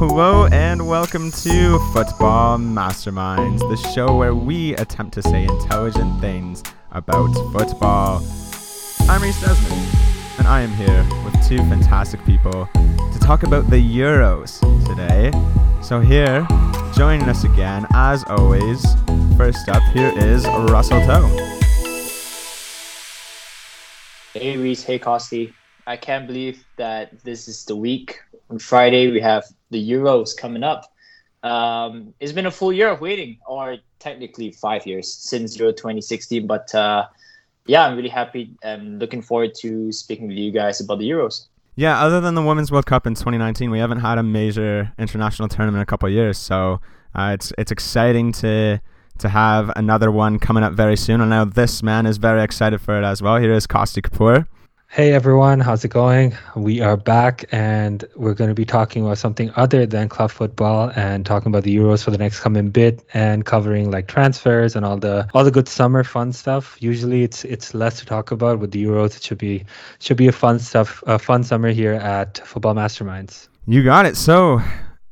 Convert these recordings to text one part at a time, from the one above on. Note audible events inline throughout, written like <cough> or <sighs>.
Hello and welcome to Futbol Masterminds, the show where we attempt to say intelligent things about football. I'm Rhys Desmond, and I am here with two fantastic people to talk about the Euros today. So, here, joining us again, as always, first up, here is Russell Tho. Hey Rhys, hey Costi. I can't believe that this is the week. On Friday, we have the Euros coming up. Um, it's been a full year of waiting, or technically five years since Euro 2016. But uh, yeah, I'm really happy and looking forward to speaking with you guys about the Euros. Yeah, other than the Women's World Cup in 2019, we haven't had a major international tournament in a couple of years. So uh, it's it's exciting to to have another one coming up very soon. And now this man is very excited for it as well. Here is Costi Kapoor. Hey everyone, how's it going? We are back and we're going to be talking about something other than club football and talking about the Euros for the next coming bit and covering like transfers and all the all the good summer fun stuff. Usually it's it's less to talk about with the Euros. It should be should be a fun stuff a fun summer here at Futbol Masterminds. You got it. So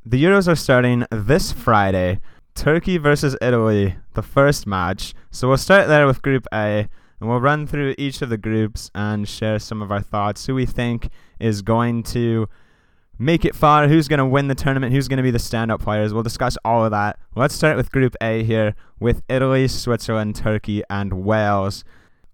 the Euros are starting this Friday. Turkey versus Italy, the first match. So we'll start there with Group A and we'll run through each of the groups and share some of our thoughts. Who we think is going to make it far, who's going to win the tournament, who's going to be the standout players. We'll discuss all of that. Let's start with Group A here with Italy, Switzerland, Turkey, and Wales.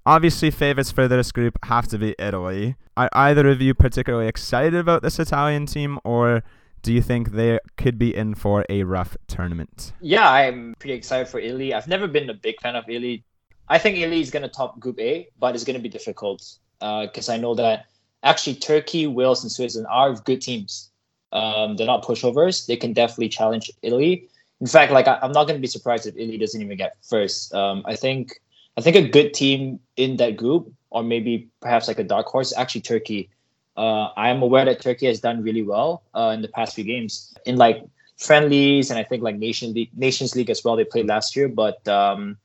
Obviously, favorites for this group have to be Italy. Are either of you particularly excited about this Italian team, or do you think they could be in for a rough tournament? Yeah, I'm pretty excited for Italy. I've never been a big fan of Italy I think Italy is going to top Group A, but it's going to be difficult because uh, I know that actually Turkey, Wales, and Switzerland are good teams. Um, they're not pushovers. They can definitely challenge Italy. In fact, like I, am not going to be surprised if Italy doesn't even get first. Um, I think I think a good team in that group, or maybe perhaps like a dark horse, actually Turkey. Uh, I am aware that Turkey has done really well uh, in the past few games in like friendlies and I think like Nation League, Nations League as well. They played last year, but um,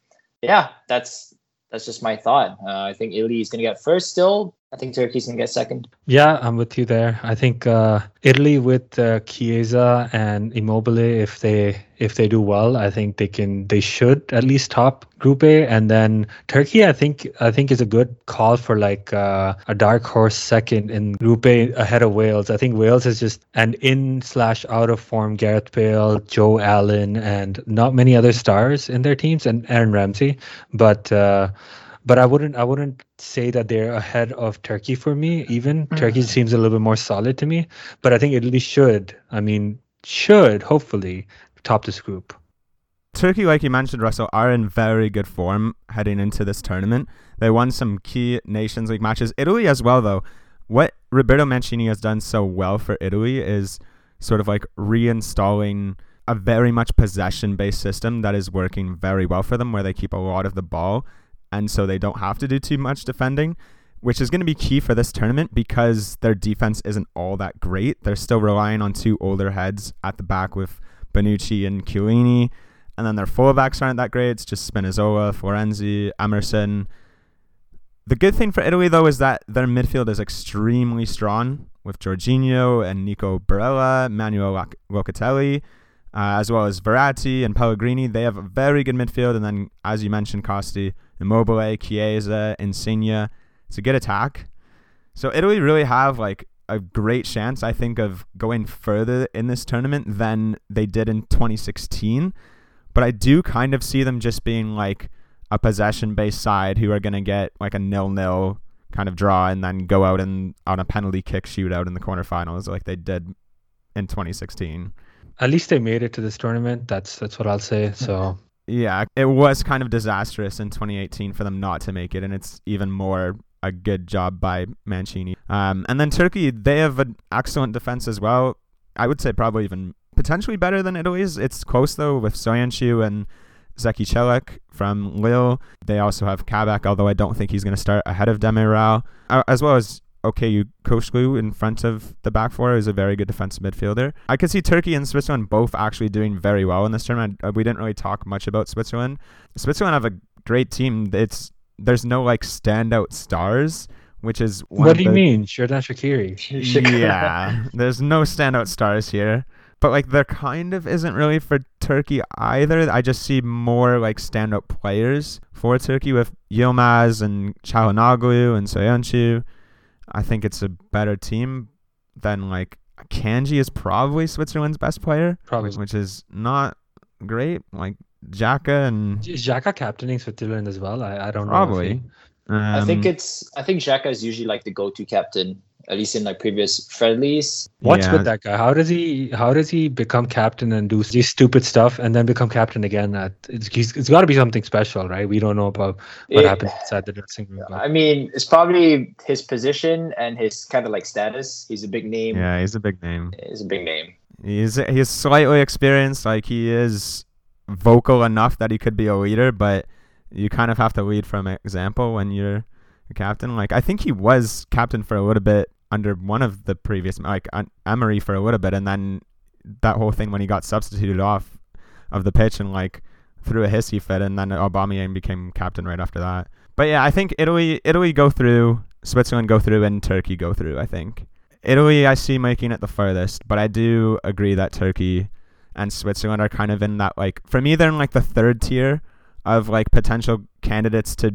yeah, that's that's just my thought. Uh, I think Italy is going to get first still. I think Turkey's going to get second. Yeah, I'm with you there. I think uh, Italy with uh, Chiesa and Immobile, if they if they do well, I think they can they should at least top Group A, and then Turkey. I think I think is a good call for like uh, a dark horse second in Group A ahead of Wales. I think Wales is just an in slash out of form Gareth Bale, Joe Allen, and not many other stars in their teams, and Aaron Ramsey, but. Uh, but I wouldn't I wouldn't say that they're ahead of Turkey for me. Even mm-hmm. Turkey seems a little bit more solid to me, but I think Italy should. I mean, should hopefully top this group. Turkey, like you mentioned, Russell, are in very good form heading into this tournament. They won some key Nations League matches. Italy as well, though. What Roberto Mancini has done so well for Italy is sort of like reinstalling a very much possession based system that is working very well for them, where they keep a lot of the ball and so they don't have to do too much defending, which is going to be key for this tournament because their defense isn't all that great. They're still relying on two older heads at the back with Bonucci and Chiellini, and then their fullbacks aren't that great. It's just Spinazzola, Florenzi, Emerson. The good thing for Italy, though, is that their midfield is extremely strong with Jorginho and Nico Barella, Manuel Locatelli, uh, as well as Verratti and Pellegrini. They have a very good midfield, and then, as you mentioned, Costi, Immobile, Chiesa, Insigne. It's a good attack. So Italy really have like a great chance, I think, of going further in this tournament than they did in 2016. But I do kind of see them just being like a possession based side who are going to get like a nil nil kind of draw and then go out and on a penalty kick shootout in the quarterfinals like they did in 2016. At least they made it to this tournament. That's that's what I'll say. So yeah, it was kind of disastrous in 2018 for them not to make it, and it's even more a good job by Mancini. Um, and then Turkey, they have an excellent defense as well. I would say probably even potentially better than Italy's. It's close though with Soyuncu and Zeki Çelik from Lille. They also have Kabak, although I don't think he's going to start ahead of Demiral, uh, as well as Okay, Yokuşlu in front of the back four is a very good defensive midfielder. I could see Turkey and Switzerland both actually doing very well in this tournament. Uh, we didn't really talk much about Switzerland. Switzerland have a great team. It's there's no like standout stars, which is what do you the, mean, Xherdan Shaqiri? <laughs> yeah, there's no standout stars here. but like there kind of isn't really for Turkey either. I just see more like standout players for Turkey with Yilmaz and Çalhanoğlu and Söyüncü. I think it's a better team than like Akanji is probably Switzerland's best player, Probably. which is not great. Like Xhaka and Is Xhaka captaining Switzerland as well? I, I don't know. probably. he- I think um, it's I think Xhaka is usually like the go-to captain, at least in like previous friendlies. What's Yeah. with that guy? How does he how does he become captain and do these stupid stuff and then become captain again? At, it's it's got to be something special, right? We don't know about what It- happened inside the dressing room. but- I mean, it's probably his position and his kind of like status. He's a big name. yeah, he's a big name. He's a big name. He's he's slightly experienced. Like he is vocal enough that he could be a leader, but you kind of have to lead from example when you're a captain. Like I think he was captain for a little bit under one of the previous, like Emery for a little bit, and then that whole thing when he got substituted off of the pitch and like threw a hissy fit, and then Aubameyang became captain right after that. But yeah, I think Italy Italy go through, Switzerland go through, and Turkey go through. I think. Italy, I see making it the furthest, but I do agree that Turkey and Switzerland are kind of in that like for me they're in like the third tier of like potential candidates to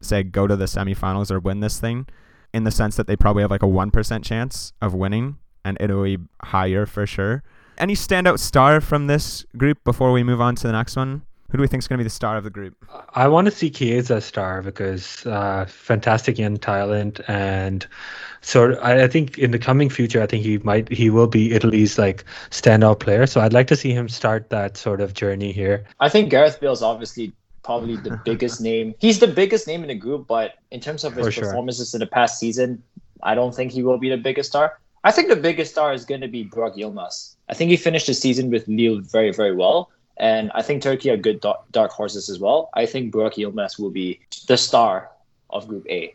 say go to the semifinals or win this thing in the sense that they probably have like a 1% chance of winning and Italy higher for sure. Any standout star from this group before we move on to the next one? Who do we think is going to be the star of the group? I want to see Chiesa star because uh, fantastic young talent, and so I, I think in the coming future, I think he might he will be Italy's like standout player. So I'd like to see him start that sort of journey here. I think Gareth Bale's obviously probably the <laughs> biggest name. He's the biggest name in the group, but in terms of his For sure. performances in the past season, I don't think he will be the biggest star. I think the biggest star is going to be Burak Yilmaz. I think he finished the season with Lille very, very well. And I think Turkey are good dark, dark horses as well. I think Burak Yilmaz will be the star of Group A.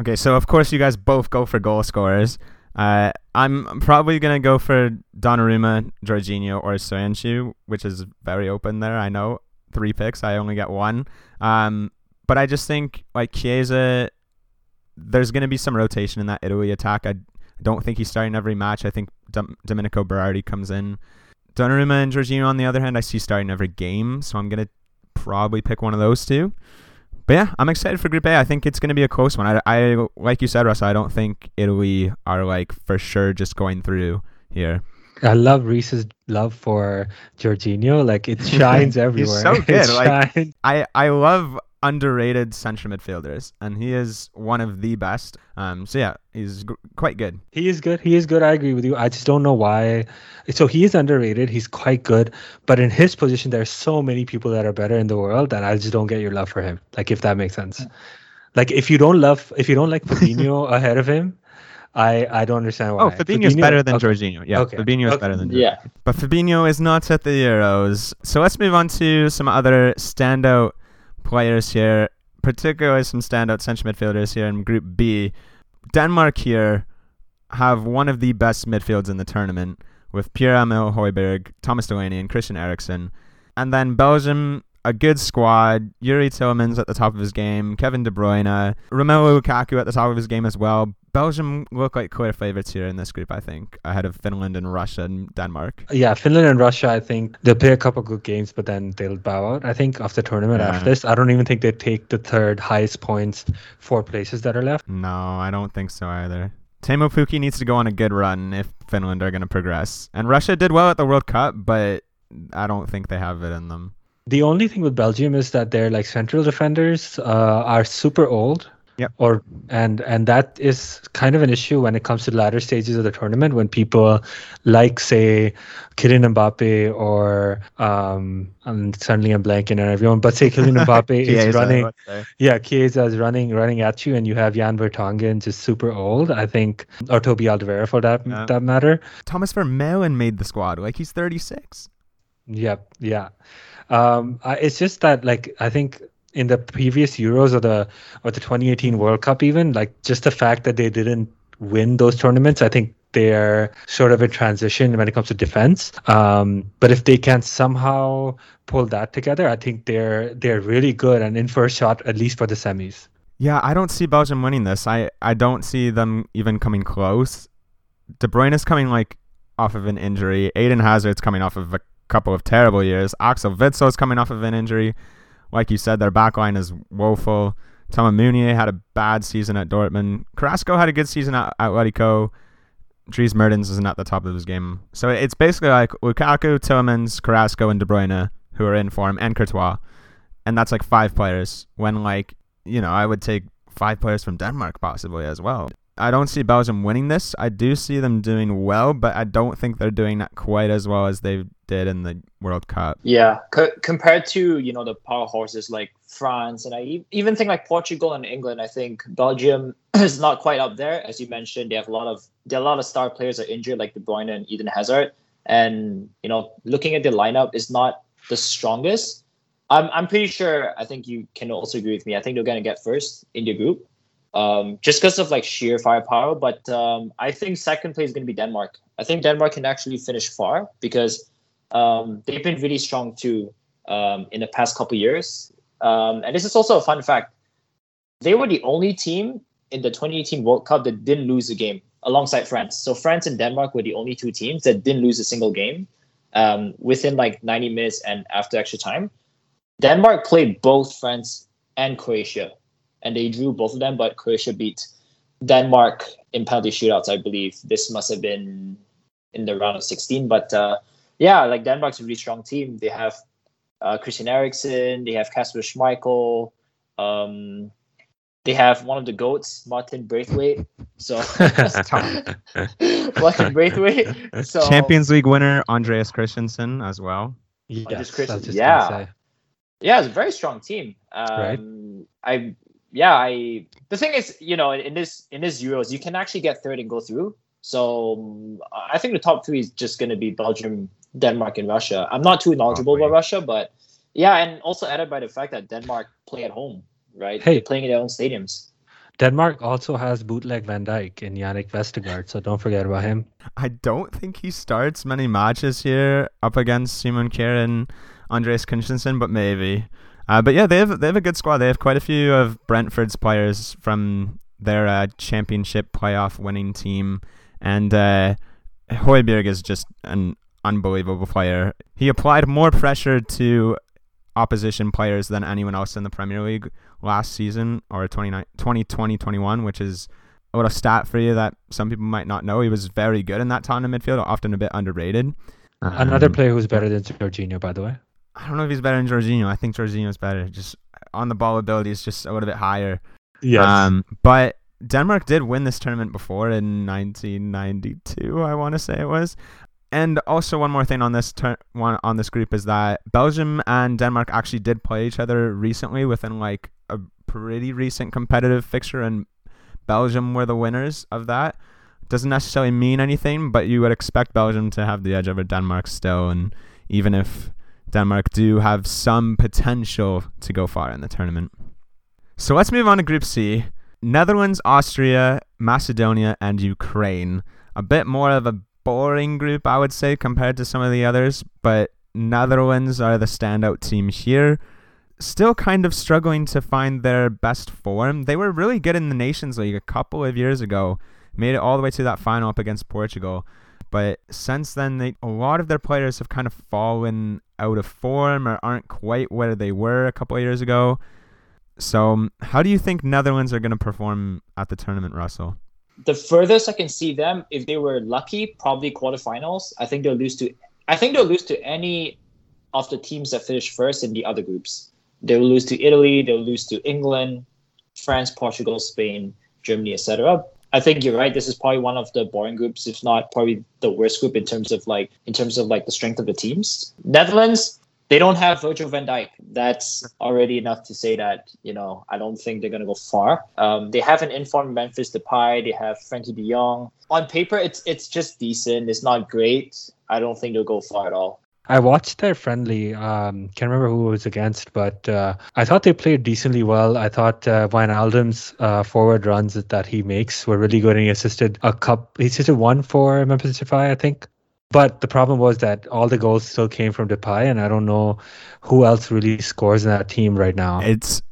Okay, so of course you guys both go for goal scorers. Uh, I'm probably gonna go for Donnarumma, Jorginho, or Soyuncu, which is very open there. I know three picks. I only get one. Um, but I just think like Chiesa, there's gonna be some rotation in that Italy attack. I don't think he's starting every match. I think Dom- Domenico Berardi comes in. Donnarumma and Jorginho, on the other hand, I see starting every game. So I'm gonna probably pick one of those two. But yeah, I'm excited for Group A. I think it's going to be a close one. I, I like you said, Russ. I don't think Italy are like for sure just going through here. I love Rhys's love for Jorginho. Like it <laughs> shines everywhere. He's so <laughs> good, like- I I love underrated central midfielders, and he is one of the best. Um, so yeah, he's g- quite good. He is good. He is good. I agree with you. I just don't know why. So he is underrated. He's quite good, but in his position, there's so many people that are better in the world that I just don't get your love for him. Like if that makes sense. Like if you don't love, if you don't like Fabinho <laughs> ahead of him, I I don't understand why. Oh, Fabinho's better than okay. Jorginho. Yeah, Okay. Fabinho is Okay. better than Jorginho. Yeah. But Fabinho is not at the Euros. So let's move on to some other standout players here, particularly some standout central midfielders here in Group B. Denmark here have one of the best midfields in the tournament with Pierre-Emil Højbjerg, Thomas Delaney, and Christian Eriksen. And then Belgium, a good squad. Youri Tielemans at the top of his game, Kevin De Bruyne, Romelu Lukaku at the top of his game as well. Belgium look like clear favorites here in this group, I think, ahead of Finland and Russia and Denmark. Yeah, Finland and Russia. I think they'll play a couple good games, but then they'll bow out. I think of the tournament Yeah. after this. I don't even think they take the third highest points, four places that are left. No, I don't think so either. Teemu Pukki needs to go on a good run if Finland are going to progress. And Russia did well at the World Cup, but I don't think they have it in them. The only thing with Belgium is that their like central defenders uh, are super old. Yep. Or and and that is kind of an issue when it comes to the latter stages of the tournament when people like say Kylian Mbappe or um and suddenly I'm blanking on everyone, but say Kylian <laughs> Mbappe is running yeah, Chiesa is running running at you, and you have Jan Vertonghen just super old. I think, or Toby Alderweireld for that Yeah. that matter. Thomas Vermaelen made the squad. Like, he's 36. Yep, yeah. Um, it's just that like I think in the previous Euros or the or the 2018 World Cup even like just the fact that they didn't win those tournaments, I think they're sort of in transition when it comes to defense. Um, but if they can somehow pull that together, I think they're they're really good and in first shot at least for the semis. Yeah, I don't see Belgium winning this. I, I don't see them even coming close. De Bruyne is coming like off of an injury. Eden Hazard's coming off of a couple of terrible years. Axel is coming off of an injury. Like you said, their backline is woeful. Thomas Meunier had a bad season at Dortmund. Carrasco had a good season at Atletico. Dries Mertens isn't at the top of his game. So it's basically like Lukaku, Tielemans, Carrasco, and De Bruyne who are in form, and Courtois. And that's like five players. When, like, you know, I would take five players from Denmark possibly as well. I don't see Belgium winning this. I do see them doing well, but I don't think they're doing that quite as well as they did in the World Cup. Yeah, co- compared to you know the power horses like France and I even think like Portugal and England, I think Belgium <clears throat> is not quite up there. As you mentioned, they have a lot of a lot of star players are injured, like De Bruyne and Eden Hazard, and you know looking at the lineup is not the strongest. I'm I'm pretty sure. I think you can also agree with me. I think they're gonna get first in the group um, just because of like sheer firepower. But um, I think second place is going to be Denmark. I think Denmark can actually finish far because um, they've been really strong too um, in the past couple years. Um, and this is also a fun fact: they were the only team in the 2018 World Cup that didn't lose a game alongside France. So France and Denmark were the only two teams that didn't lose a single game um, within like 90 minutes and after extra time. Denmark played both France and Croatia and they drew both of them, but Croatia beat Denmark in penalty shootouts, I believe. This must have been in the round of 16. But uh, yeah, like Denmark's a really strong team. They have uh, Christian Eriksen, they have Kasper Schmeichel, um, they have one of the goats, Martin Braithwaite. So <laughs> <laughs> Martin Braithwaite. <laughs> So Champions League winner Andreas Christensen as well. Yes, Christensen. Yeah. Yeah, it's a very strong team. Um, right. I yeah, I the thing is, you know, in this in this Euros, you can actually get third and go through. So um, I think the top three is just going to be Belgium, Denmark, and Russia. I'm not too knowledgeable about Russia, but yeah, and also added by the fact that Denmark play at home, right? Hey, They're playing in their own stadiums. Denmark also has bootleg Van Dijk in Jannik Vestergaard, so don't forget about him. I don't think he starts many matches here up against Simon Kjær and Andreas Christensen, but maybe. Uh, but yeah, they have they have a good squad. They have quite a few of Brentford's players from their uh, championship playoff winning team, and uh, Højbjerg is just an unbelievable player. He applied more pressure to opposition players than anyone else in the Premier League last season or 2020-21, which is a little stat for you that some people might not know. He was very good in that Tottenham midfield, often a bit underrated. Another um, player who's better than Jorginho, by the way. I don't know if he's better than Jorginho. I think Jorginho's better. Just on the ball ability is just a little bit higher. Yes. Um, but Denmark did win this tournament before in 1992. I want to say it was. And also one more thing on this tur- one on this group is that Belgium and Denmark actually did play each other recently within like a pretty recent competitive fixture, and Belgium were the winners of that. Doesn't necessarily mean anything, but you would expect Belgium to have the edge over Denmark still, and even if Denmark do have some potential to go far in the tournament. So let's move on to Group C. Netherlands, Austria, Macedonia, and Ukraine. A bit more of a boring group, I would say, compared to some of the others, but Netherlands are the standout team here. Still kind of struggling to find their best form. They were really good in the Nations League a couple of years ago, made it all the way to that final up against Portugal. But since then, they, a lot of their players have kind of fallen out of form or aren't quite where they were a couple of years ago. So, um, how do you think Netherlands are going to perform at the tournament, Russell? The furthest I can see them, if they were lucky, probably quarterfinals. I think they'll lose to. I think they'll lose to any of the teams that finish first in the other groups. They will lose to Italy. They'll lose to England, France, Portugal, Spain, Germany, etc. I think you're right. This is probably one of the boring groups, if not probably the worst group in terms of like in terms of like the strength of the teams. Netherlands, they don't have Virgil van Dijk. That's already enough to say that you know I don't think they're gonna go far. Um, they have an informed Memphis Depay. They have Frenkie De Jong. On paper, it's it's just decent. It's not great. I don't think they'll go far at all. I watched their friendly. Um, can't remember who it was against, but uh, I thought they played decently well. I thought uh, Alden's uh, forward runs that he makes were really good, and he assisted a cup. He assisted one for Memphis Depay, I think. But the problem was that all the goals still came from Depay, and I don't know who else really scores in that team right now. It's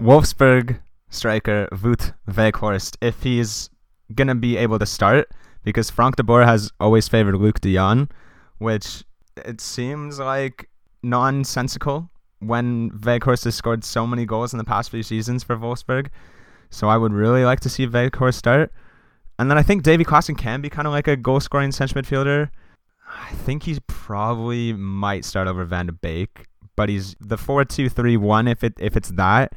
Wolfsburg striker Wout Weghorst. If he's gonna be able to start, because Frank de Boer has always favored Luuk de Jong, which it seems like nonsensical when Weghorst has scored so many goals in the past few seasons for Wolfsburg. So I would really like to see Weghorst start. And then I think Davy Klaassen can be kind of like a goal scoring central midfielder. I think he probably might start over Van de Beek, but he's the four two three one. If it if it's that,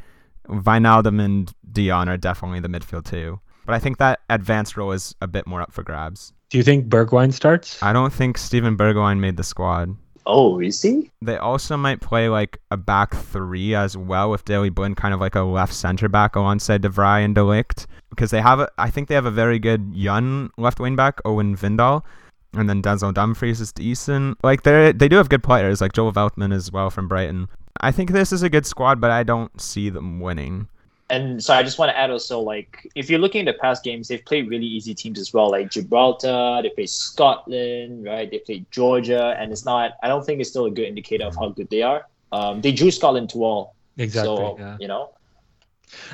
Wijnaldum and de Jong are definitely the midfield too. But I think that advanced role is a bit more up for grabs. Do you think Bergwijn starts? I don't think Steven Bergwijn made the squad. Oh, is he? They also might play like a back three as well with Daley Blind kind of like a left center back alongside de Vrij and De Ligt because they have a, I think they have a very good young left wing back Owen Wijndal and then Denzel Dumfries is decent. Like they they do have good players like Joel Veltman as well from Brighton. I think this is a good squad, but I don't see them winning and so I just want to add also like if you're looking at the past games, they've played really easy teams as well, like Gibraltar, they play Scotland, right? They play Georgia, and it's not. I don't think it's still a good indicator of how good they are. Um, they drew Scotland to all, exactly. So yeah. you know.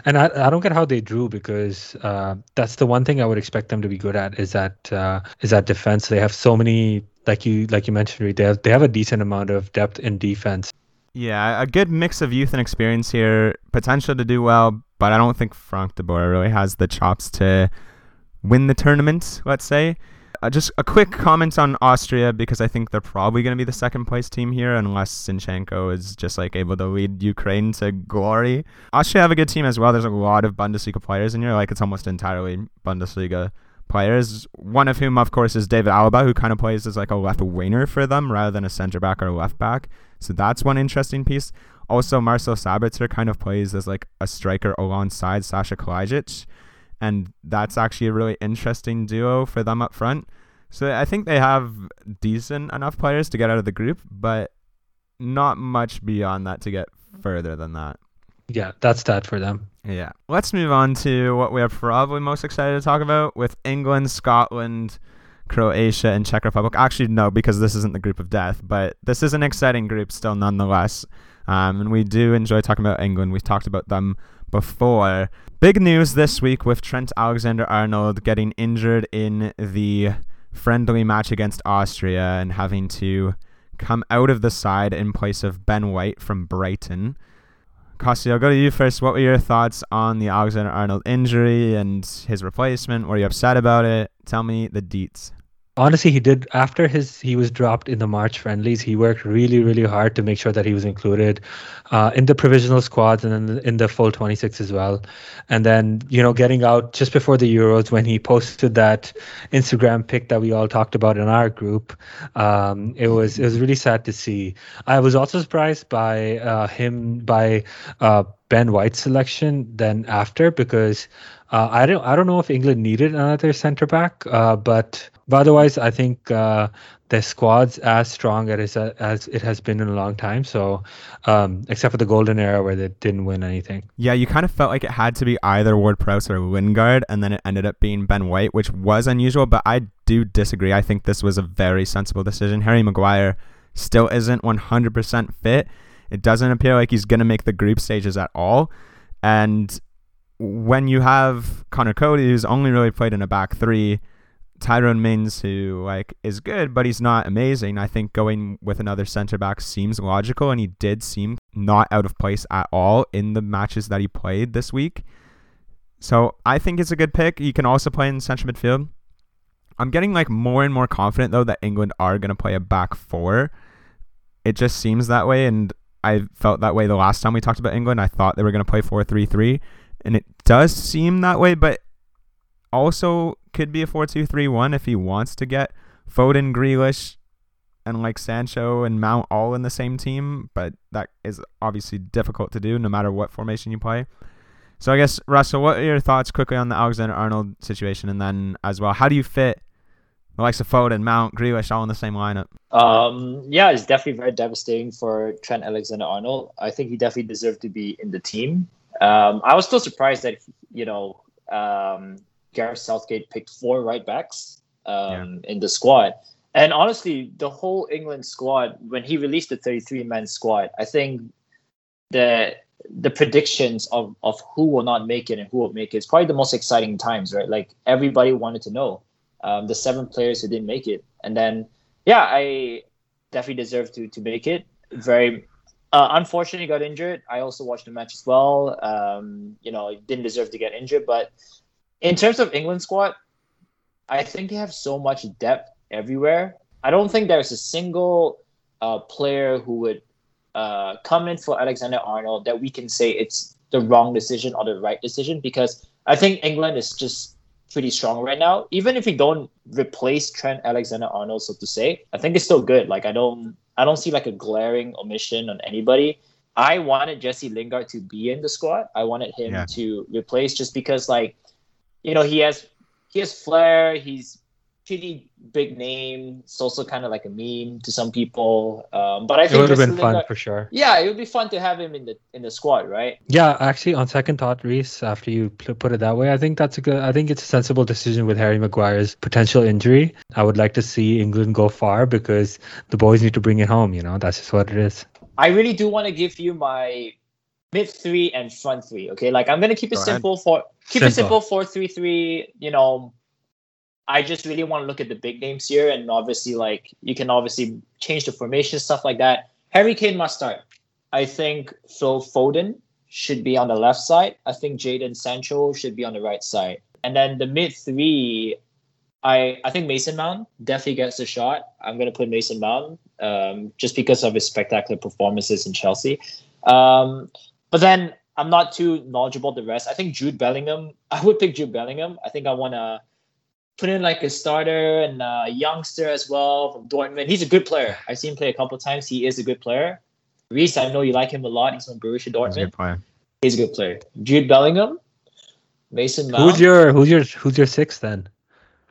And I, I don't get how they drew because uh, that's the one thing I would expect them to be good at is that uh, is that defense. They have so many like you like you mentioned, they have, they have a decent amount of depth in defense. Yeah, a good mix of youth and experience here, potential to do well, but I don't think Frank de Boer really has the chops to win the tournament, let's say. Uh, just a quick comment on Austria because I think they're probably going to be the second place team here unless Zinchenko is just like able to lead Ukraine to glory. Austria have a good team as well. There's a lot of Bundesliga players in here, like it's almost entirely Bundesliga players. One of whom, of course, is David Alaba, who kind of plays as like a left winger for them rather than a center back or a left back. So that's one interesting piece. Also, Marcel Sabitzer kind of plays as like a striker alongside Sasha Kalajdzic, and that's actually a really interesting duo for them up front. So I think they have decent enough players to get out of the group, but not much beyond that to get further than that. Yeah, that's that for them. Yeah. Let's move on to what we are probably most excited to talk about with England, Scotland, Croatia, and Czech Republic. Actually, no, because this isn't the group of death, but this is an exciting group still, nonetheless. Um, and we do enjoy talking about England. We've talked about them before. Big news this week with Trent Alexander Arnold getting injured in the friendly match against Austria and having to come out of the side in place of Ben White from Brighton. Costi, I'll go to you first. What were your thoughts on the Alexander Arnold injury and his replacement? Were you upset about it? Tell me the deets honestly he did after his he was dropped in the march friendlies he worked really really hard to make sure that he was included uh, in the provisional squads and in the full 26 as well. And then you know getting out just before the euros when he posted that instagram pic that we all talked about in our group um, it was it was really sad to see. I was also surprised by uh, him by uh, ben white's selection then after because uh, I don't I don't know if England needed another centre back, uh, but but otherwise, I think uh, the squad's as strong as as it has been in a long time. So, um, except for the golden era where they didn't win anything. Yeah, you kind of felt like it had to be either Ward Prowse or Lingard, and then it ended up being Ben White, which was unusual. But I do disagree. I think this was a very sensible decision. Harry Maguire still isn't 100% fit. It doesn't appear like he's going to make the group stages at all. And when you have Connor Coady, who's only really played in a back three Tyrone Mings, who like is good, but he's not amazing. I think going with another center back seems logical, and he did seem not out of place at all in the matches that he played this week. So I think it's a good pick. He can also play in central midfield. I'm getting like more and more confident though that England are to play a back four. It just seems that way, and I felt that way the last time we talked about England. I thought they were going to play four three three, and it does seem that way, but also could be a 4-2-3-1 if he wants to get Foden, Grealish, and like Sancho and Mount all in the same team, but that is obviously difficult to do no matter what formation you play. So I guess Russell, what are your thoughts quickly on the Alexander Arnold situation, and then as well, how do you fit the likes of Foden, Mount, Grealish all in the same lineup? Um, yeah, it's definitely very devastating for Trent Alexander Arnold. I think he definitely deserved to be in the team. Um, I was still surprised that you know um, Gareth Southgate picked four right backs um, yeah. in the squad. And honestly, the whole England squad, when he released the 33 man squad, I think the the predictions of, of who will not make it and who will make it is probably the most exciting times, right? Like everybody wanted to know um, the seven players who didn't make it. And then, yeah, I definitely deserve to to make it. Very uh, unfortunately got injured. I also watched the match as well. Um, you know, didn't deserve to get injured. But in terms of England squad, I think they have so much depth everywhere. I don't think there's a single uh, player who would uh, come in for Alexander Arnold that we can say it's the wrong decision or the right decision because I think England is just pretty strong right now. Even if we don't replace Trent Alexander Arnold, so to say, I think it's still good. Like I don't I don't see like a glaring omission on anybody. I wanted Jesse Lingard to be in the squad. I wanted him Yeah. to replace just because like you know he has he has flair, he's pretty big name. It's also kind of like a meme to some people. Um, but I It think would have been fun Lingard- for sure. yeah, it would be fun to have him in the in the squad, right? Yeah, actually, on second thought, Rhys, after you put it that way, I think that's a good. I think it's a sensible decision with Harry Maguire's potential injury. I would like to see England go far because the boys need to bring it home. You know, that's just what it is. I really do want to give you my mid three and front three. Okay, like I'm gonna keep it simple for keep it Simple. simple four three three. You know, I just really want to look at the big names here, and obviously, like you can obviously change the formation stuff like that. Harry Kane must start. I think Phil Foden should be on the left side. I think Jadon Sancho should be on the right side, and then the mid three. I, I think Mason Mount definitely gets a shot. I'm going to put Mason Mount um, just because of his spectacular performances in Chelsea. Um, but then I'm not too knowledgeable the rest. I think Jude Bellingham. <laughs> I would pick Jude Bellingham. I think I want to put in like a starter and a youngster as well from Dortmund. He's a good player. I've seen him play a couple times. He is a good player. Rhys, I know you like him a lot. He's from Borussia He's a Dortmund. good player. He's a good player. Jude Bellingham, Mason Mount. Who's your Who's your Who's your sixth then?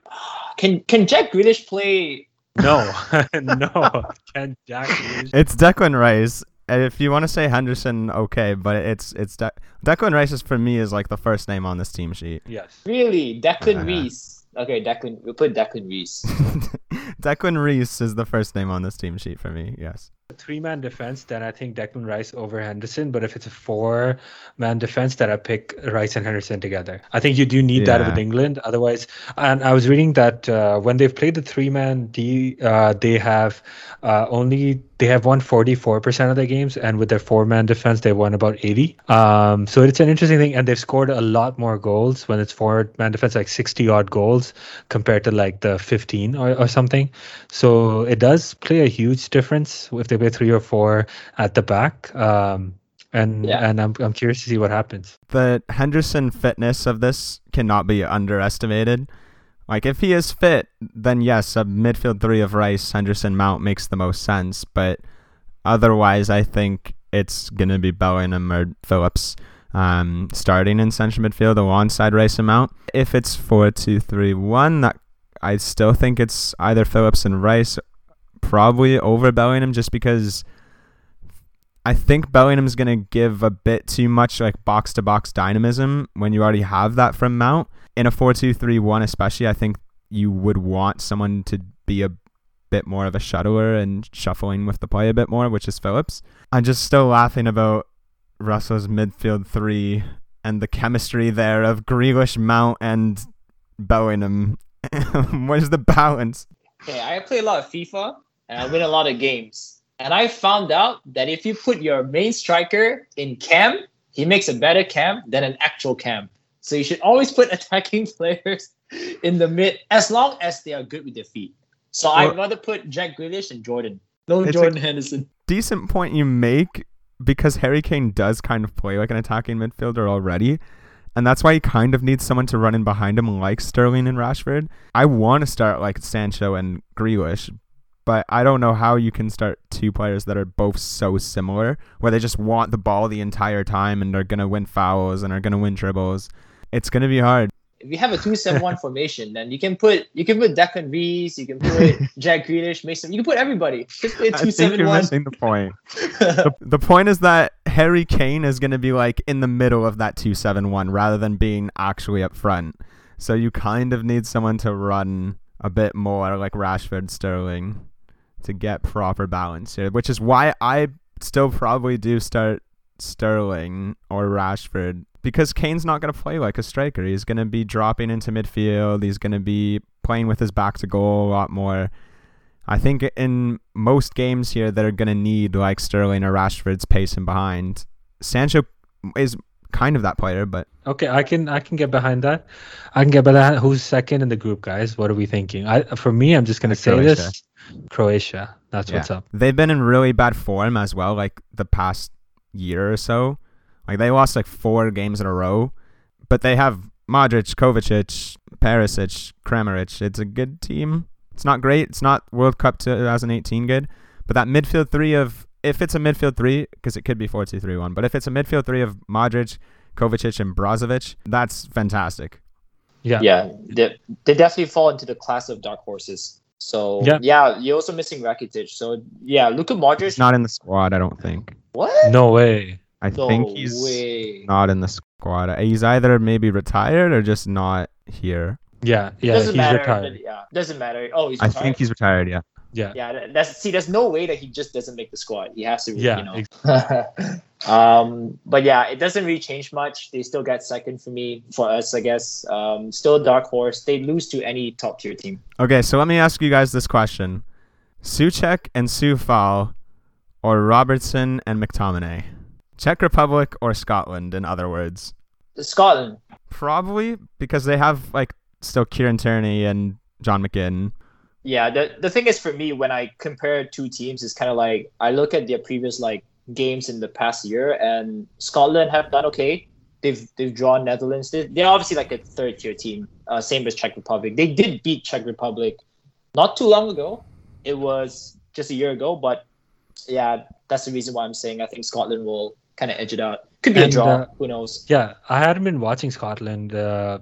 <sighs> can can Jack Grealish play? No, <laughs> no, Can Jack. Grealish. It's Declan Rice. And If you want to say Henderson, okay, but it's it's De- Declan Rice is for me is like the first name on this team sheet. Yes. Really, Declan Uh-huh. Reese. Okay, Declan. We'll put Declan Reese. <laughs> Declan Reese is the first name on this team sheet for me. Yes. Three man defense, then I think Declan Rice over Henderson. But if it's a four man defense, then I pick Rice and Henderson together. I think you do need that with England. Otherwise, and I was reading that uh, when they've played the three man D, uh, they have uh, only they have won 44% of their games, and with their four man defense, they won about 80. Um, so it's an interesting thing, and they've scored a lot more goals when it's four man defense, like 60 odd goals compared to like the 15 or, or something. So it does play a huge difference if they play three or four at the back. Um, and Yeah. and I'm, I'm curious to see what happens. The Henderson fitness of this cannot be underestimated. Like if he is fit, then yes, a midfield three of Rice, Henderson, Mount makes the most sense. But otherwise, I think it's gonna be Bellingham or Phillips um, starting in central midfield alongside Rice and Mount. If it's four two three one, that I still think it's either Phillips and Rice, probably over Bellingham, just because. I think Bellingham's going to give a bit too much like box to box dynamism when you already have that from Mount. In a 4 2 3 1, especially, I think you would want someone to be a bit more of a shuttler and shuffling with the play a bit more, which is Phillips. I'm just still laughing about Russell's midfield three and the chemistry there of Grealish, Mount, and Bellingham. <laughs> Where's the balance? Okay, I play a lot of FIFA and I win a lot of games. And I found out that if you put your main striker in cam, he makes a better cam than an actual cam. So you should always put <laughs> attacking players in the mid as long as they are good with their feet. So I'd rather put Jack Grealish and Jordan. No Jordan Henderson. decent point you make because Harry Kane does kind of play like an attacking midfielder already. And that's why he kind of needs someone to run in behind him like Sterling and Rashford. I want to start like Sancho and Grealish, but I don't know how you can start two players that are both so similar, where they just want the ball the entire time and are going to win fouls and are going to win dribbles. It's going to be hard. If you have a two-seven-one <laughs> formation, then you can put you can put Declan Reese, you can put <laughs> Jack Grealish, Mason. You can put everybody. Just play I think you're two-seven-one. missing the point. <laughs> the, the point is that Harry Kane is going to be like in the middle of that 271 rather than being actually up front. So you kind of need someone to run a bit more like Rashford Sterling to get proper balance here, which is why I still probably do start Sterling or Rashford because Kane's not going to play like a striker. He's going to be dropping into midfield. He's going to be playing with his back to goal a lot more. I think in most games here, they're going to need like Sterling or Rashford's pace and behind. Sancho is kind of that player, but Okay, I can I can get behind that. I can get behind that. Who's second in the group, guys? What are we thinking? I for me, I'm just gonna say Croatia. this: Croatia. That's what's up. they've been in really bad form as well, like the past year or so. Like they lost like four games in a row, but they have Modric, Kovacic, Perisic, Kramaric. It's a good team. It's not great. It's not World Cup 2018 good, but that midfield three of if it's a midfield three because it could be 4-2-3-1, but if it's a midfield three of Modric, Kovacic, and Brozovic, that's fantastic. Yeah. Yeah, they, they definitely fall into the class of dark horses. So Yeah. yeah, you're also missing Rakitic. So yeah, Luka Modric. He's not in the squad, I don't think. what? No way. I No think he's way. not in the squad. He's either maybe retired or just not here. Yeah, yeah. doesn't he's matter. retired. Yeah, doesn't matter. Oh, he's I think he's retired. Yeah. Yeah. Yeah, that's see. There's no way that he just doesn't make the squad. He has to. Yeah, You know. <laughs> um, but yeah, it doesn't really change much. They still get second for me. For us, I guess. Um, still a dark horse. They lose to any top tier team. Okay, so let me ask you guys this question: Souček and Coufal, or Robertson and McTominay? Czech Republic or Scotland? In other words, Scotland. probably because they have like still Kieran Tierney and John McGinn. Yeah, the the thing is for me when I compare two teams, it's kind of like I look at their previous like games in the past year, and Scotland have done okay. They've they've drawn Netherlands. They, they're obviously like a third tier team, uh, same as Czech Republic. They did beat Czech Republic not too long ago. It was just a year ago, but yeah, that's the reason why I'm saying I think Scotland will kind of edge it out. Could be And, a draw. uh, Who knows? Yeah, I hadn't been watching Scotland uh,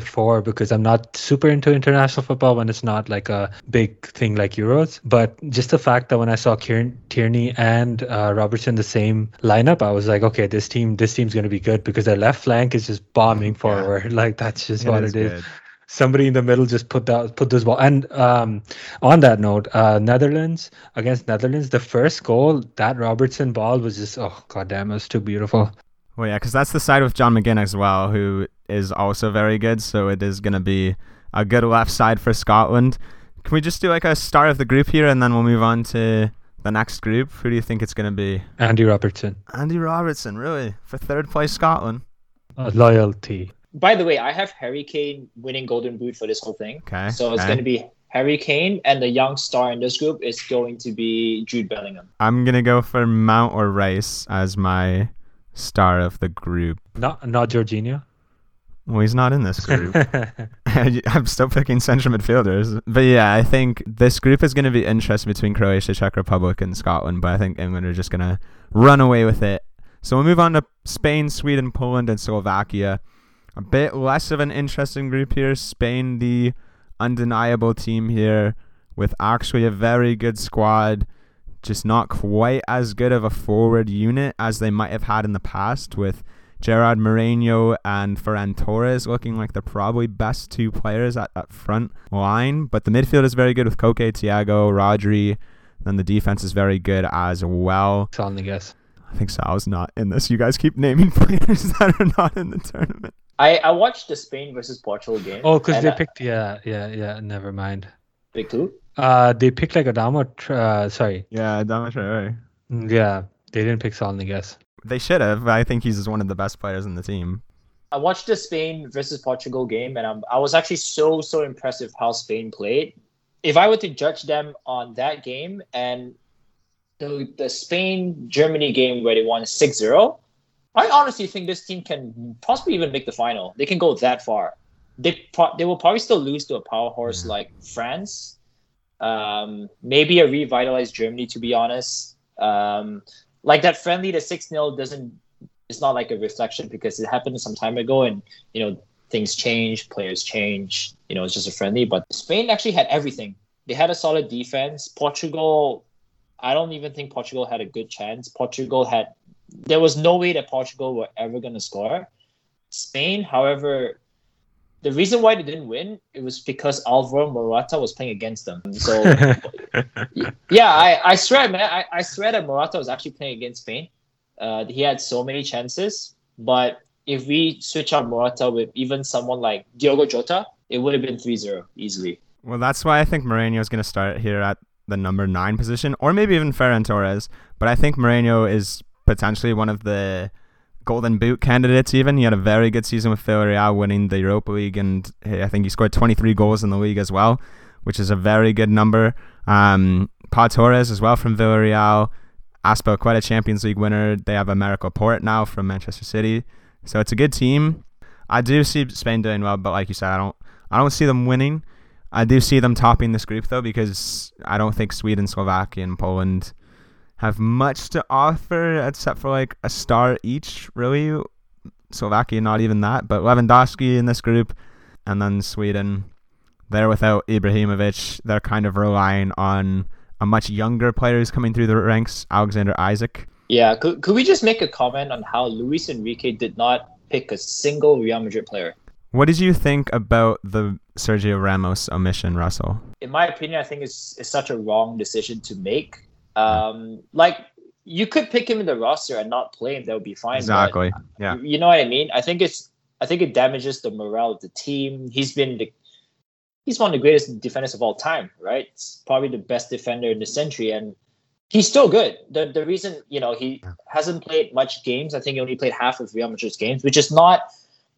before because I'm not super into international football when it's not like a big thing like Euros. But just the fact that when I saw Kieran Tierney and uh, Robertson the same lineup, I was like, okay, this team, this team's gonna be good because their left flank is just bombing forward. <laughs> Like that's just what it is. good. Somebody in the middle just put that put those ball. And um, on that note, uh, Netherlands against Netherlands, the first goal that Robertson ball was just oh goddamn, it was too beautiful. Well, yeah, because that's the side with John McGinn as well, who is also very good. So it is going to be a good left side for Scotland. Can we just do like a start of the group here, and then we'll move on to the next group? Who do you think it's going to be? Andy Robertson, Andy Robertson, really, for third place Scotland. uh, loyalty. By the way, I have Harry Kane winning Golden Boot for this whole thing. Okay. So it's okay. going to be Harry Kane, and the young star in this group is going to be Jude Bellingham. I'm gonna go for Mount or Rice as my star of the group. Not not Jorginho. Well, he's not in this <laughs> group. <laughs> I'm still picking central midfielders. But yeah, I think this group is going to be interesting between Croatia, Czech Republic, and Scotland. But I think England are just going to run away with it. So we'll move on to Spain, Sweden, Poland, and Slovakia. A bit less of an interesting group here. Spain, the undeniable team here, with actually a very good squad. Just not quite as good of a forward unit as they might have had in the past with Gerard Moreno and Ferran Torres looking like the probably best two players at that front line. But the midfield is very good with Koke, Thiago, Rodri. Then the defense is very good as well. Solid guess. I think Sal's not in this. You guys keep naming <laughs> players that are not in the tournament. I, I watched the Spain versus Portugal game. Oh, because they I- picked yeah yeah yeah. Never mind. Big two. Uh, they picked like Adamo. Tr- Uh, sorry. Yeah, Damatraore. Mm, Yeah, they didn't pick Solid guess. They should have. I think he's one of the best players in the team. I watched the Spain versus Portugal game, and I'm, I was actually so so impressed with how Spain played. If I were to judge them on that game and the the Spain Germany game where they won 6-0, I honestly think this team can possibly even make the final. They can go that far. They pro- they will probably still lose to a powerhouse like France, um, maybe a revitalized Germany. To be honest, um, like that friendly, the six 0 doesn't. It's not like a reflection because it happened some time ago, and you know things change, players change. You know, it's just a friendly. But Spain actually had everything. They had a solid defense. Portugal, I don't even think Portugal had a good chance. Portugal had. There was no way that Portugal were ever going to score. Spain, however, the reason why they didn't win it was because Alvaro Morata was playing against them. So <laughs> yeah, I, I swear, man, I, I swear that Morata was actually playing against Spain. Uh, he had so many chances, but if we switch out Morata with even someone like Diogo Jota, it would have been 3-0 easily. Well, that's why I think Moreno is going to start here at the number nine position, or maybe even Ferran Torres. But I think Moreno is potentially one of the Golden Boot candidates. Even he had a very good season with Villarreal, winning the Europa League, and I think he scored 23 goals in the league as well, which is a very good number. Um, Pau Torres as well from Villarreal. Azpilicueta Champions League winner. They have Aymeric Laporte now from Manchester City, so it's a good team. I do see Spain doing well, but like you said, I don't, I don't see them winning. I do see them topping this group though, because I don't think Sweden, Slovakia, and Poland have much to offer except for like a star each, really. Slovakia, not even that, but Lewandowski in this group, and then Sweden. They're without Ibrahimovic. They're kind of relying on a much younger player who's coming through the ranks, Alexander Isak. Yeah, could, could we just make a comment on how Luis Enrique did not pick a single Real Madrid player? What did you think about the Sergio Ramos omission, Russell? In my opinion, I think it's, it's such a wrong decision to make. Um, like you could pick him in the roster and not play him; that would be fine. Exactly. yeah. You know what I mean? I think it's I think it damages the morale of the team. He's been the he's one of the greatest defenders of all time, right? It's probably the best defender in the century, and he's still good. The the reason you know he hasn't played much games, I think he only played half of Real Madrid's games, which is not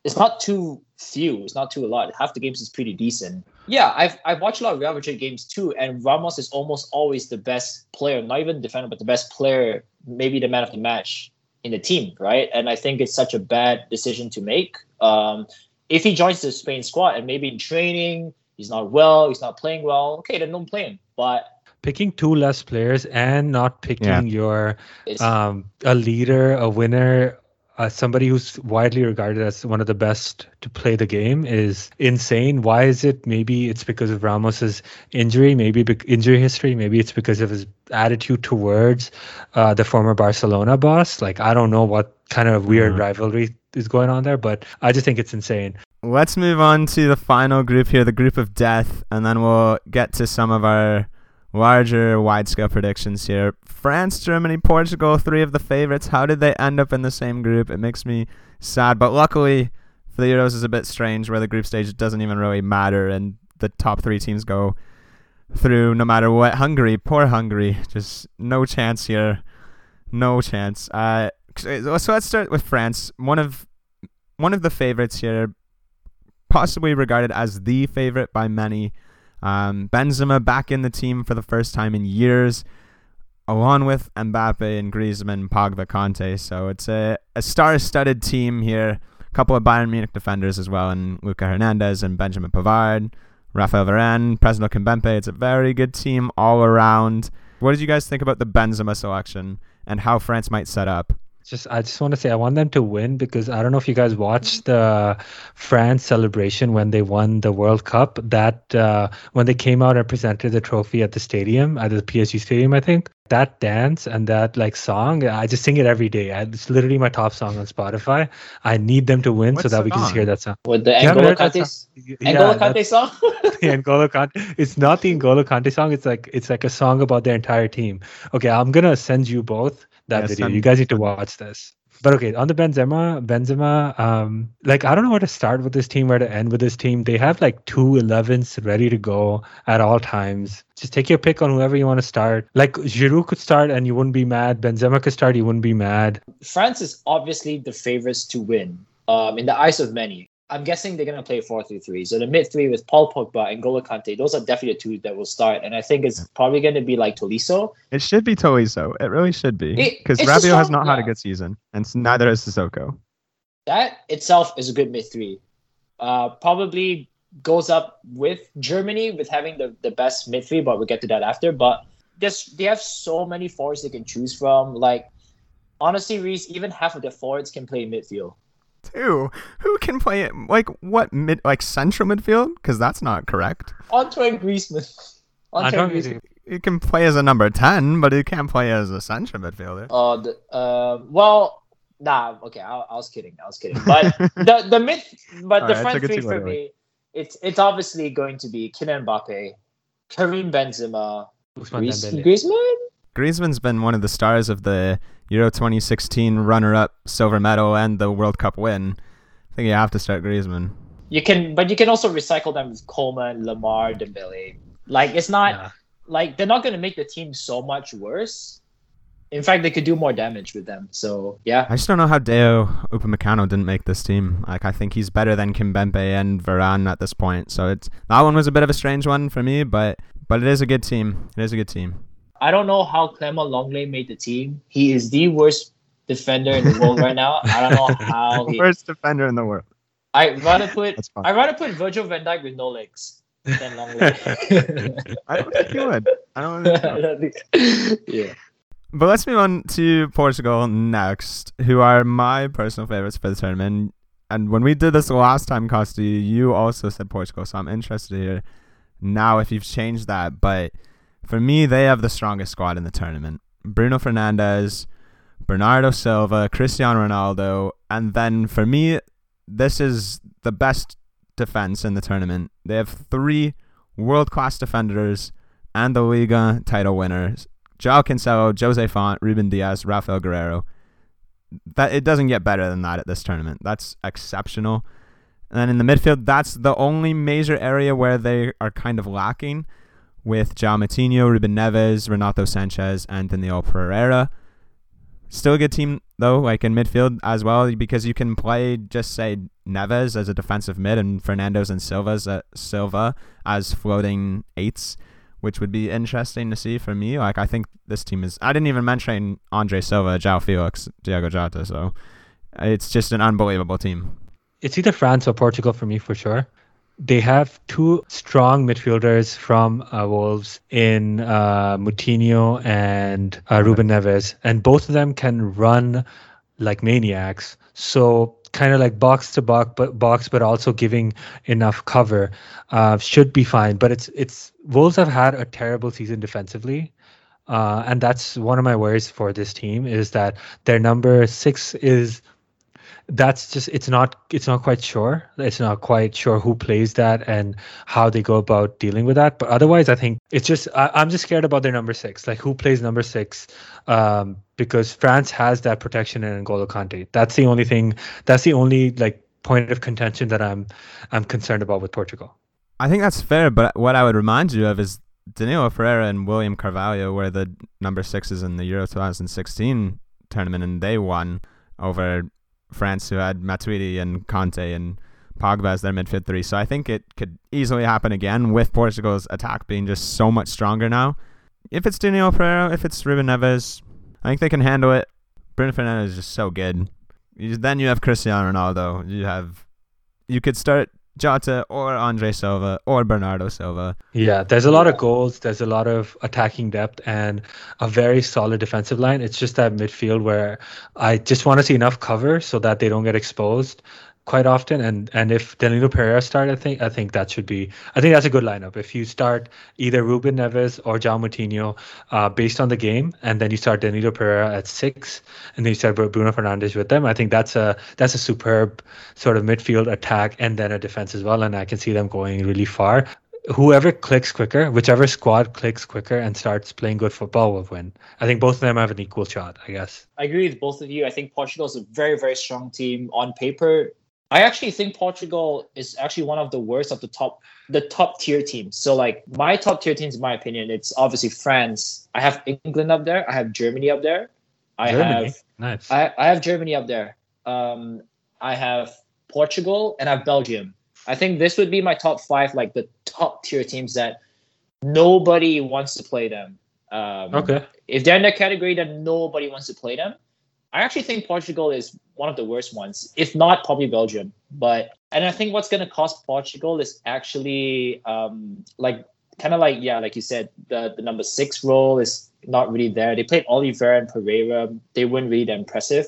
it's not too few. It's not too a lot. Half the games is pretty decent. Yeah, I've I've watched a lot of Real Madrid games too, and Ramos is almost always the best player, not even defender, but the best player, maybe the man of the match in the team, right? And I think it's such a bad decision to make. Um, if he joins the Spain squad and maybe in training he's not well, he's not playing well, okay, then don't play him. But picking two less players and not picking yeah. your um, a leader, a winner, uh, somebody who's widely regarded as one of the best to play the game is insane. Why is it? Maybe it's because of Ramos's injury, maybe be- injury history, maybe it's because of his attitude towards uh, the former Barcelona boss. Like I don't know what kind of weird mm. rivalry is going on there, but I just think it's insane. Let's move on to the final group here, the group of death, and then we'll get to some of our larger wide scale predictions here. France, Germany, Portugal, three of the favorites. How did they end up in the same group? It makes me sad, but luckily for the Euros is a bit strange where the group stage doesn't even really matter and the top three teams go through no matter what. Hungary, poor Hungary, just no chance here, no chance. Uh, so let's start with France. One of one of the favorites here, possibly regarded as the favorite by many. Um, Benzema back in the team for the first time in years, along with Mbappe and Griezmann, Pogba, Kanté. So it's a, a star-studded team here. A couple of Bayern Munich defenders as well, and Lucas Hernandez and Benjamin Pavard, Rafael Varane, Presnel Kimpembe. It's a very good team all around. What did you guys think about the Benzema selection and how France might set up? Just I just want to say I want them to win because I don't know if you guys watched the France celebration when they won the World Cup. That uh, when they came out and presented the trophy at the stadium at the PSG stadium, I think that dance and that like song, I just sing it every day. It's literally my top song on Spotify. I need them to win what so that we can hear that song. With the N'Golo Kante, N'Golo Kante song. <laughs> the N'Golo Kante. It's not the N'Golo Kante song. It's like it's like a song about their entire team. Okay, I'm gonna send you both that yeah, video. You guys need to watch this. But okay, on the Benzema, Benzema, um, like I don't know where to start with this team, where to end with this team. They have like two 11s ready to go at all times. Just take your pick on whoever you want to start. Like Giroud could start and you wouldn't be mad. Benzema could start, you wouldn't be mad. France is obviously the favorites to win. Um, in the eyes of many. I'm guessing they're going to play 4 3 3. So the mid three with Paul Pogba and N'Golo Kante, those are definitely the two that will start. And I think it's probably going to be like Tolisso. It should be Tolisso. It really should be. Because Rabiot has not had a good season, and neither has Sissoko. That itself is a good mid three. Uh, probably goes up with Germany with having the, the best mid three, but we'll get to that after. But there's, they have so many forwards they can choose from. Like, honestly, Rhys, even half of the forwards can play midfield too. Who can play it? Like what mid? Like central midfield? Because that's not correct. Antoine Griezmann. Antoine Griezmann. He can play as a number ten, but he can't play as a central midfielder. Oh, uh, the, uh, well, nah. Okay, I, I, was kidding. I was kidding. But <laughs> the the mid, but All the right, front three for me, it's it's obviously going to be Kylian Mbappe, Karim Benzema, Griezmann. Griezmann's been one of the stars of the Euro 2016 runner-up silver medal and the World Cup win. I think you have to start Griezmann. You can, but you can also recycle them with Coman, Lemar, Dembele. Like it's not Yeah. like they're not going to make the team so much worse. In fact, they could do more damage with them. So yeah, I just don't know how Dayot Upamecano didn't make this team. Like I think he's better than Kimpembe and Varane at this point. So it's that one was a bit of a strange one for me, but but it is a good team. It is a good team. I don't know how Clement Lenglet made the team. He is the worst defender in the world right now. I don't know how he. <laughs> Worst defender in the world. I rather put That's fine. I rather put Virgil van Dijk with no legs than Longley. <laughs> <laughs> I don't think you would. I don't. Think so. I don't think- yeah. But let's move on to Portugal next, who are my personal favorites for the tournament. And when we did this last time, Costi, you also said Portugal, so I'm interested to hear now if you've changed that. But for me, they have the strongest squad in the tournament. Bruno Fernandes, Bernardo Silva, Cristiano Ronaldo, and then for me, this is the best defense in the tournament. They have three world class defenders and the Liga title winners. Joao Cancelo, Jose Fonte, Ruben Dias, Raphael Guerreiro. That it doesn't get better than that at this tournament. That's exceptional. And in the midfield, that's the only major area where they are kind of lacking with João Moutinho, Ruben Neves, Renato Sanches, and Danilo Pereira. Still a good team though, like in midfield as well, because you can play just say Neves as a defensive mid and Fernando's and Silva's uh, Silva as floating eights, which would be interesting to see for me. Like I think this team is. I didn't even mention Andre Silva, João Felix, Diogo Jota, so it's just an unbelievable team. it's either France or Portugal for me for sure. They have two strong midfielders from uh, Wolves in uh, Moutinho and uh, Ruben Neves, and both of them can run like maniacs. So kind of like box to box, but box, but also giving enough cover uh, should be fine. But it's it's Wolves have had a terrible season defensively. Uh, and that's one of my worries for this team is that their number six is that's just it's not it's not quite sure. It's not quite sure who plays that and how they go about dealing with that. But otherwise i think it's just I, i'm just scared about their number six. Like who plays number six? Um because france has that protection in N'Golo Kante that's the only thing that's the only like point of contention that i'm i'm concerned about with portugal. I think that's fair, but what I would remind you of is Danilo Pereira and William Carvalho were the number sixes in the Euro 2016 tournament, and they won over France, who had Matuidi and Kante and Pogba as their midfield three. So I think it could easily happen again with Portugal's attack being just so much stronger now. If it's Danilo Pereira, if it's Ruben Neves, I think they can handle it. Bruno Fernandes is just so good. You, then you have Cristiano Ronaldo. You have, you could start Jota or Andre Silva or Bernardo Silva. Yeah, there's a lot of goals. There's a lot of attacking depth and a very solid defensive line. It's just that midfield where I just want to see enough cover so that they don't get exposed quite often. And and if Danilo Pereira start, I think I think that should be. I think that's a good lineup. If you start either Ruben Neves or João Moutinho, uh, based on the game, and then you start Danilo Pereira at six, and then you start Bruno Fernandes with them, I think that's a that's a superb sort of midfield attack and then a defense as well. And I can see them going really far whoever clicks quicker, whichever squad clicks quicker and starts playing good football will win. I think both of them have an equal shot, I guess. I agree with both of you. I think Portugal is a very, very strong team on paper. I actually think Portugal is actually one of the worst of the top the top tier teams. So like my top tier teams, in my opinion, it's obviously France. I have England up there. I have Germany up there. I Germany, have nice. I, I have Germany up there. Um, I have Portugal and I have Belgium. I think this would be my top five, like the top tier teams that nobody wants to play them. Um, okay. If they're in a category that nobody wants to play them, I actually think Portugal is one of the worst ones, if not probably Belgium. But and I think what's going to cost Portugal is actually um, like kind of like yeah, like you said, the the number six role is not really there. They played Oliveira and Pereira. They weren't really that impressive.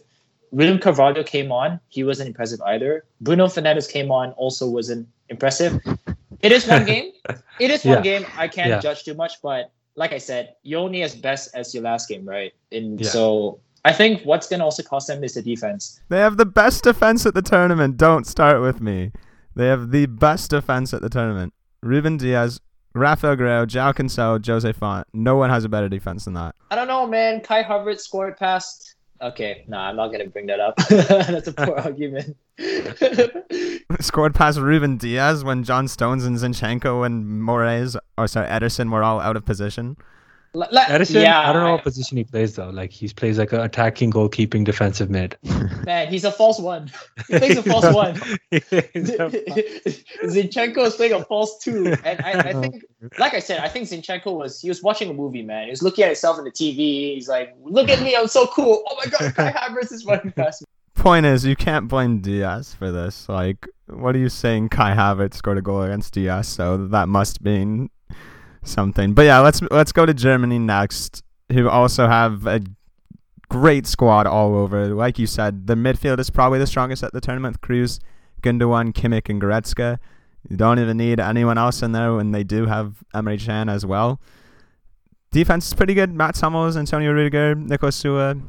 William Carvalho came on. He wasn't impressive either. Bruno Fernandes came on. Also wasn't impressive. It is one <laughs> game. It is one Yeah. game. I can't Yeah. judge too much, but like I said, you're only as best as your last game, right? And Yeah. so I think what's going to also cost them is the defense. They have the best defense at the tournament. Don't start with me. They have the best defense at the tournament. Ruben Dias, Raphael Guerreiro, João Cancelo, Jose Fonte. No one has a better defense than that. I don't know, man. Kai Havertz scored past Okay, no, I'm not gonna bring that up. <laughs> That's a poor <laughs> argument. <laughs> Scored past Ruben Dias when John Stones and Zinchenko and Moraes, or sorry, Ederson were all out of position. L- l- Edison, yeah, I don't know what position he plays though. Like he plays like an attacking, goalkeeping, defensive mid. <laughs> Man, he's a false one. He plays a false one. <laughs> <laughs> Zinchenko is playing a false two, and I, I oh, think, like I said, I think Zinchenko was he was watching a movie, man. He was looking at himself in the TV. He's like, "Look at me, I'm so cool. Oh my god, Kai Havertz is running past me." Point is, you can't blame Dias for this. Like, what are you saying? Kai Havertz scored a goal against Dias, so that must mean something. But yeah, let's let's go to Germany next, who also have a great squad all over. Like you said, the midfield is probably the strongest at the tournament. Kroos, Gundogan, Kimmich, and Goretzka. You don't even need anyone else in there and they do have Emre Can as well. Defense is pretty good. Matt Hummels, Antonio Rudiger, Niklas Süle.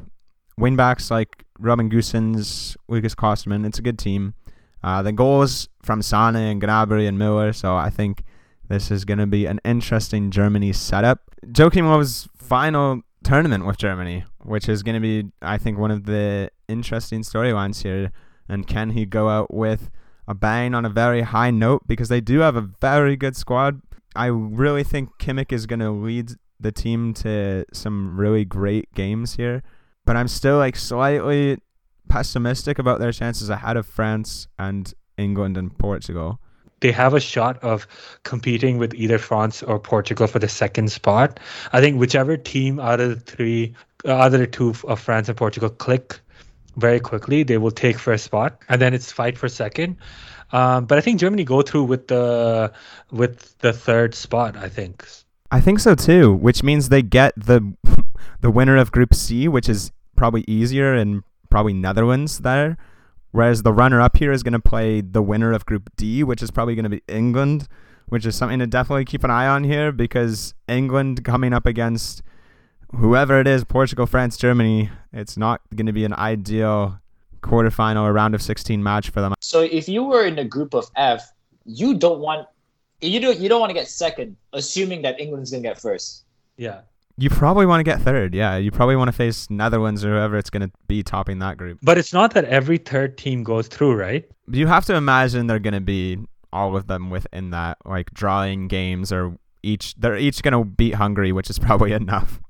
Wingbacks like Robin Gosens, Lukas Klostermann. It's a good team. Uh, the goals from Sane and Gnabry and Muller. So I think this is going to be an interesting Germany setup. Löw's final tournament with Germany, which is going to be, I think, one of the interesting storylines here. And can he go out with a bang on a very high note? Because they do have a very good squad. I really think Kimmich is going to lead the team to some really great games here. But I'm still like slightly pessimistic about their chances ahead of France and England and Portugal they have a shot of competing with either France or Portugal for the second spot. I think whichever team out of the three, uh, out of the two of France and Portugal click very quickly, they will take first spot, and then it's fight for second. Um, but I think Germany go through with the with the third spot. I think. I think so too, which means they get the <laughs> the winner of Group C, which is probably easier and probably Netherlands there. Whereas the runner up here is going to play the winner of Group D, which is probably going to be England, which is something to definitely keep an eye on here because England coming up against whoever it is Portugal, France, Germany it's not going to be an ideal quarterfinal or round of 16 match for them. So if you were in a group of F, you don't want you don't you don't want to get second, assuming that England's going to get first. Yeah. You probably want to get third. Yeah, you probably want to face Netherlands or whoever it's going to be topping that group. But it's not that every third team goes through, right? You have to imagine they're going to be all of them within that, like drawing games or each. They're each going to beat Hungary, which is <laughs> probably enough.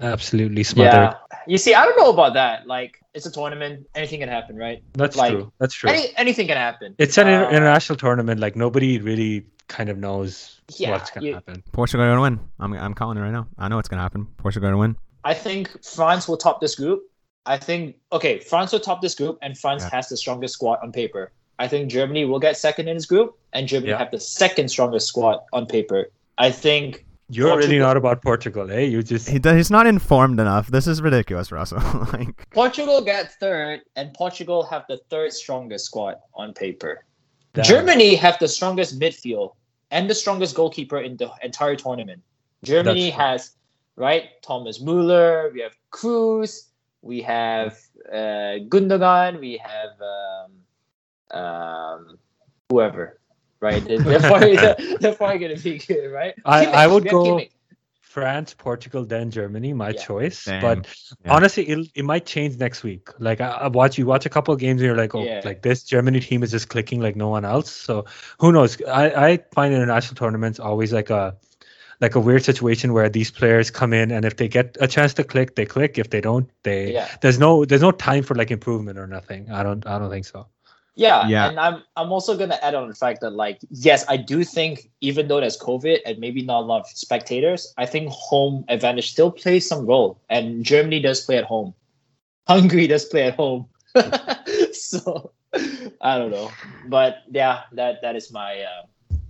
Absolutely smothered. Yeah. You see, I don't know about that. Like, it's a tournament. Anything can happen, right? That's like, true. That's true. Any, anything can happen. It's an Uh, international tournament. Like nobody really kind of knows Yeah, what's gonna happen. Portugal are going to win. I'm, I'm calling it right now. I know it's going to happen. Portugal are going to win. I think France will top this group. I think okay, France will top this group, and France Yeah. has the strongest squad on paper. I think Germany will get second in this group, and Germany Yeah. have the second strongest squad on paper. I think You're really not about Portugal, eh? You just He does, he's not informed enough. This is ridiculous, Russell. <laughs> like Portugal get third, and Portugal have the third strongest squad on paper. Damn. Germany have the strongest midfield and the strongest goalkeeper in the entire tournament. Germany has right Thomas Muller, we have Kroos, we have uh, Gundogan, we have um, um, whoever. Right, they're, <laughs> they're probably, they're, <laughs> they're probably gonna be good, right? I- Kimmich, I would go- Kimmich. France, Portugal, then Germany. My Yeah. choice. Damn. But Yeah. honestly, it it might change next week. Like I, I watch you watch a couple of games, and you're like, oh, Yeah. like this Germany team is just clicking like no one else. So who knows? I I find international tournaments always like a like a weird situation where these players come in and if they get a chance to click, they click. If they don't, they Yeah. there's no there's no time for like improvement or nothing. I don't I don't think so. Yeah, Yeah. and I'm I'm also gonna add on the fact that like yes, I do think even though there's COVID and maybe not a lot of spectators, I think home advantage still plays some role, and Germany does play at home, <laughs> Hungary does play at home, <laughs> so I don't know, but yeah, that that is my uh,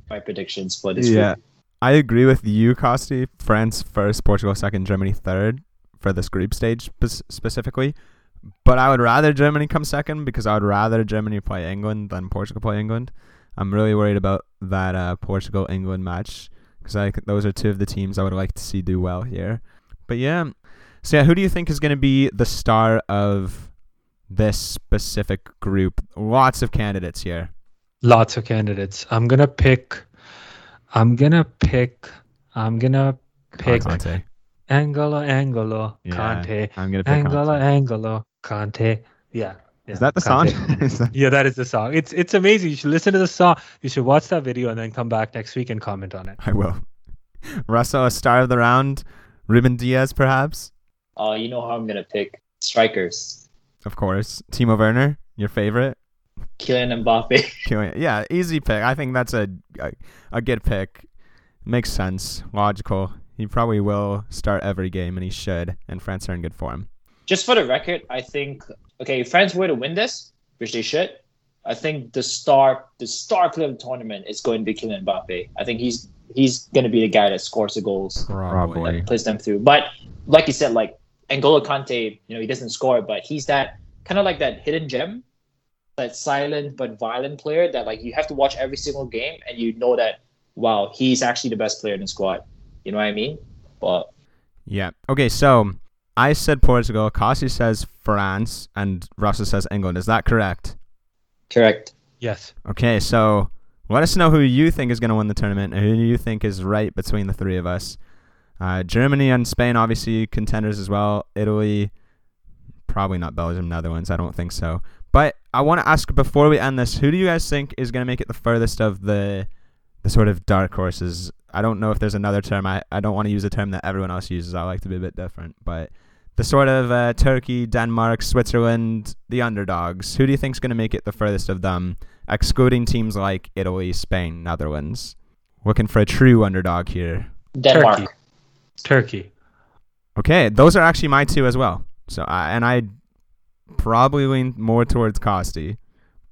my predictions for this. yeah, group. I agree with you, Costi. France first, Portugal second, Germany third for this group stage specifically. But I would rather Germany come second because I would rather Germany play England than Portugal play England. I'm really worried about that uh, Portugal England match because I those are two of the teams I would like to see do well here. But yeah, so yeah, who do you think is going to be the star of this specific group? Lots of candidates here. Lots of candidates. I'm gonna pick. I'm gonna pick. I'm gonna pick Kante. N'Golo N'Golo Yeah, Kante. I'm gonna pick N'Golo Kante. N'Golo Kante. Yeah. yeah Is that the Kante. song? <laughs> That- Yeah, that is the song. It's it's amazing. You should listen to the song. You should watch that video and then come back next week and comment on it. I will. Russell, a star of the round. Ruben Dias, perhaps. Uh, you know how I'm gonna pick strikers. Of course. Timo Werner, your favorite. Kylian Mbappe. <laughs> Killing- Yeah, easy pick. I think that's a, a a good pick. Makes sense. Logical. He probably will start every game, and he should. And France are in good form. Just for the record, I think okay, if France were to win this, which they should. I think the star the star player of the tournament is going to be Kylian Mbappe. I think he's he's going to be the guy that scores the goals. Probably. puts them through. But like you said, like N'Golo Kante, you know, he doesn't score, but he's that kind of like that hidden gem, that silent but violent player that like you have to watch every single game and you know that wow, he's actually the best player in the squad. You know what I mean? But Yeah. Okay, so I said Portugal. Kasi says France, and Russell says England. Is that correct? correct. Yes. Okay, so let us know who you think is going to win the tournament and who you think is right between the three of us. Uh, Germany and Spain, obviously contenders as well. Italy, probably not Belgium, Netherlands. I don't think so. But I want to ask before we end this, who do you guys think is going to make it the furthest of the the sort of dark horses? I don't know if there's another term. I, I don't want to use a term that everyone else uses. I like to be a bit different. But the sort of uh, Turkey, Denmark, Switzerland, the underdogs. Who do you think is going to make it the furthest of them, excluding teams like Italy, Spain, Netherlands? Looking for a true underdog here. Denmark. Turkey. Turkey. Okay, those are actually my two as well. So I and I probably lean more towards Costi,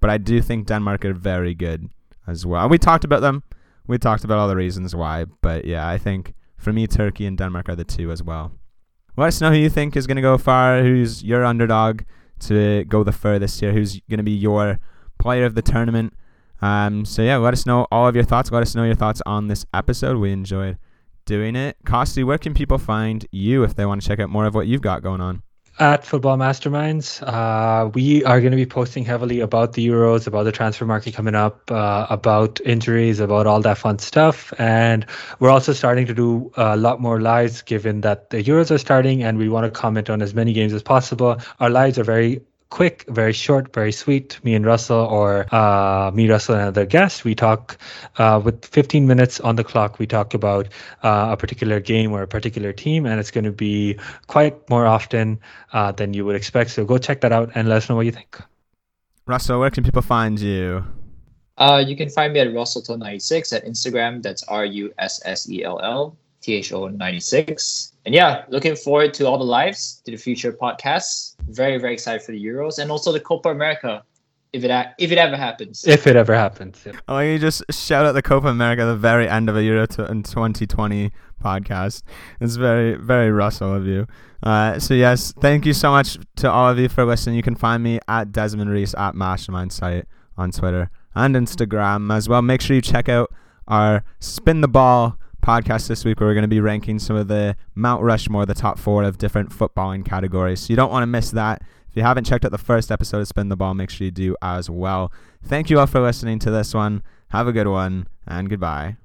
but I do think Denmark are very good as well. We talked about them. We talked about all the reasons why, but yeah, I think for me, Turkey and Denmark are the two as well. Let us know who you think is going to go far. Who's your underdog to go the furthest here? Who's going to be your player of the tournament? Um, so yeah, let us know all of your thoughts. Let us know your thoughts on this episode. We enjoyed doing it. Costi, where can people find you if they want to check out more of what you've got going on? At Futbol Masterminds, uh, we are going to be posting heavily about the Euros, about the transfer market coming up, uh, about injuries, about all that fun stuff. And we're also starting to do a lot more lives given that the Euros are starting and we want to comment on as many games as possible. Our lives are very quick, very short, very sweet. Me and Russell, or uh, me, Russell, and another guest. We talk uh, with 15 minutes on the clock. We talk about uh, a particular game or a particular team, and it's going to be quite more often uh, than you would expect. So go check that out and let us know what you think. Russell, where can people find you? Uh, you can find me at RussellTho96 at Instagram. That's R U S S E L L T H O 96. And yeah, looking forward to all the lives, to the future podcasts. Very, very excited for the Euros and also the Copa America, if it a- if it ever happens. If it ever happens. Yeah. Oh, you just shout out the Copa America at the very end of a Euro t- in 2020 podcast. It's very, very Russell of you. Uh, so yes, thank you so much to all of you for listening. You can find me at Desmond Rhys at Mastermind site on Twitter and Instagram as well. Make sure you check out our Spin the Ball podcast this week where we're going to be ranking some of the Mount Rushmore, the top four of different footballing categories. So you don't want to miss that. If you haven't checked out the first episode of Spin the Ball, make sure you do as well. Thank you all for listening to this one. Have a good one, and goodbye.